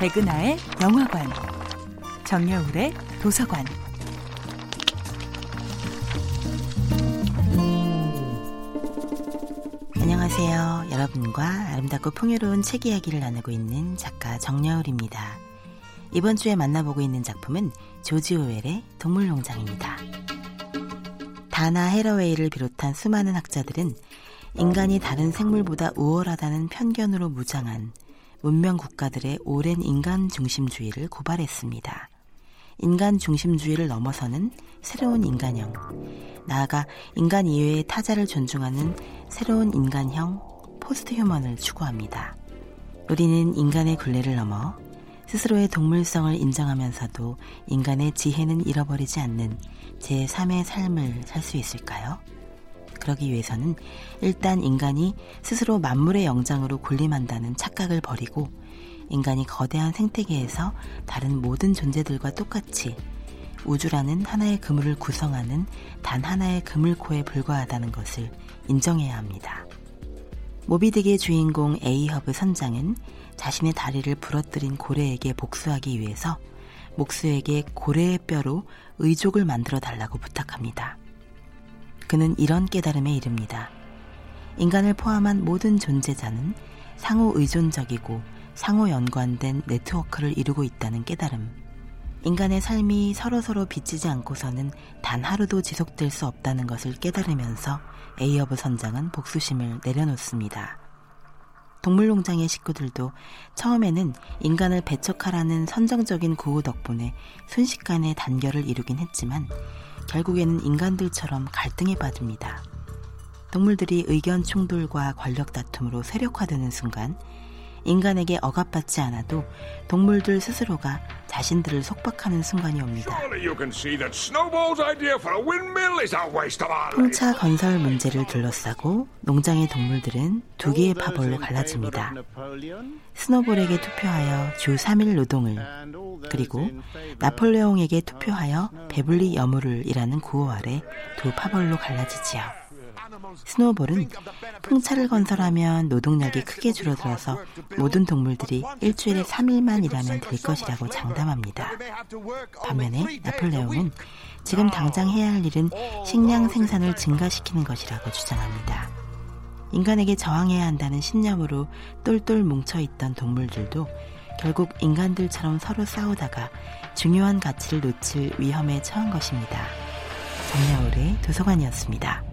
백은하의 영화관, 정여울의 도서관. 안녕하세요. 여러분과 아름답고 풍요로운 책 이야기를 나누고 있는 작가 정여울입니다. 이번 주에 만나보고 있는 작품은 조지 오웰의 동물농장입니다. 다나 헤러웨이를 비롯한 수많은 학자들은 인간이 다른 생물보다 우월하다는 편견으로 무장한 문명 국가들의 오랜 인간 중심주의를 고발했습니다. 인간 중심주의를 넘어서는 새로운 인간형, 나아가 인간 이외의 타자를 존중하는 새로운 인간형 포스트 휴먼을 추구합니다. 우리는 인간의 굴레를 넘어 스스로의 동물성을 인정하면서도 인간의 지혜는 잃어버리지 않는 제3의 삶을 살 수 있을까요? 그러기 위해서는 일단 인간이 스스로 만물의 영장으로 군림한다는 착각을 버리고 인간이 거대한 생태계에서 다른 모든 존재들과 똑같이 우주라는 하나의 그물을 구성하는 단 하나의 그물코에 불과하다는 것을 인정해야 합니다. 모비딕의 주인공 에이허브 선장은 자신의 다리를 부러뜨린 고래에게 복수하기 위해서 목수에게 고래의 뼈로 의족을 만들어 달라고 부탁합니다. 그는 이런 깨달음에 이릅니다. 인간을 포함한 모든 존재자는 상호 의존적이고 상호 연관된 네트워크를 이루고 있다는 깨달음. 인간의 삶이 서로서로 빚지지 않고서는 단 하루도 지속될 수 없다는 것을 깨달으면서 에이허브 선장은 복수심을 내려놓습니다. 동물농장의 식구들도 처음에는 인간을 배척하라는 선정적인 구호 덕분에 순식간에 단결을 이루긴 했지만 결국에는 인간들처럼 갈등에 빠집니다. 동물들이 의견 충돌과 권력 다툼으로 세력화되는 순간 인간에게 억압받지 않아도 동물들 스스로가 자신들을 속박하는 순간이 옵니다. 풍차 건설 문제를 둘러싸고 농장의 동물들은 두 개의 파벌로 갈라집니다. 스노볼에게 투표하여 주 3일 노동을 그리고 나폴레옹에게 투표하여 배불리 여물을 이라는 구호 아래 두 파벌로 갈라지지요. 스노볼은 풍차를 건설하면 노동력이 크게 줄어들어서 모든 동물들이 일주일에 3일만 일하면 될 것이라고 장담합니다. 반면에 나폴레옹은 지금 당장 해야 할 일은 식량 생산을 증가시키는 것이라고 주장합니다. 인간에게 저항해야 한다는 신념으로 똘똘 뭉쳐있던 동물들도 결국 인간들처럼 서로 싸우다가 중요한 가치를 놓칠 위험에 처한 것입니다. 정야울의 도서관이었습니다.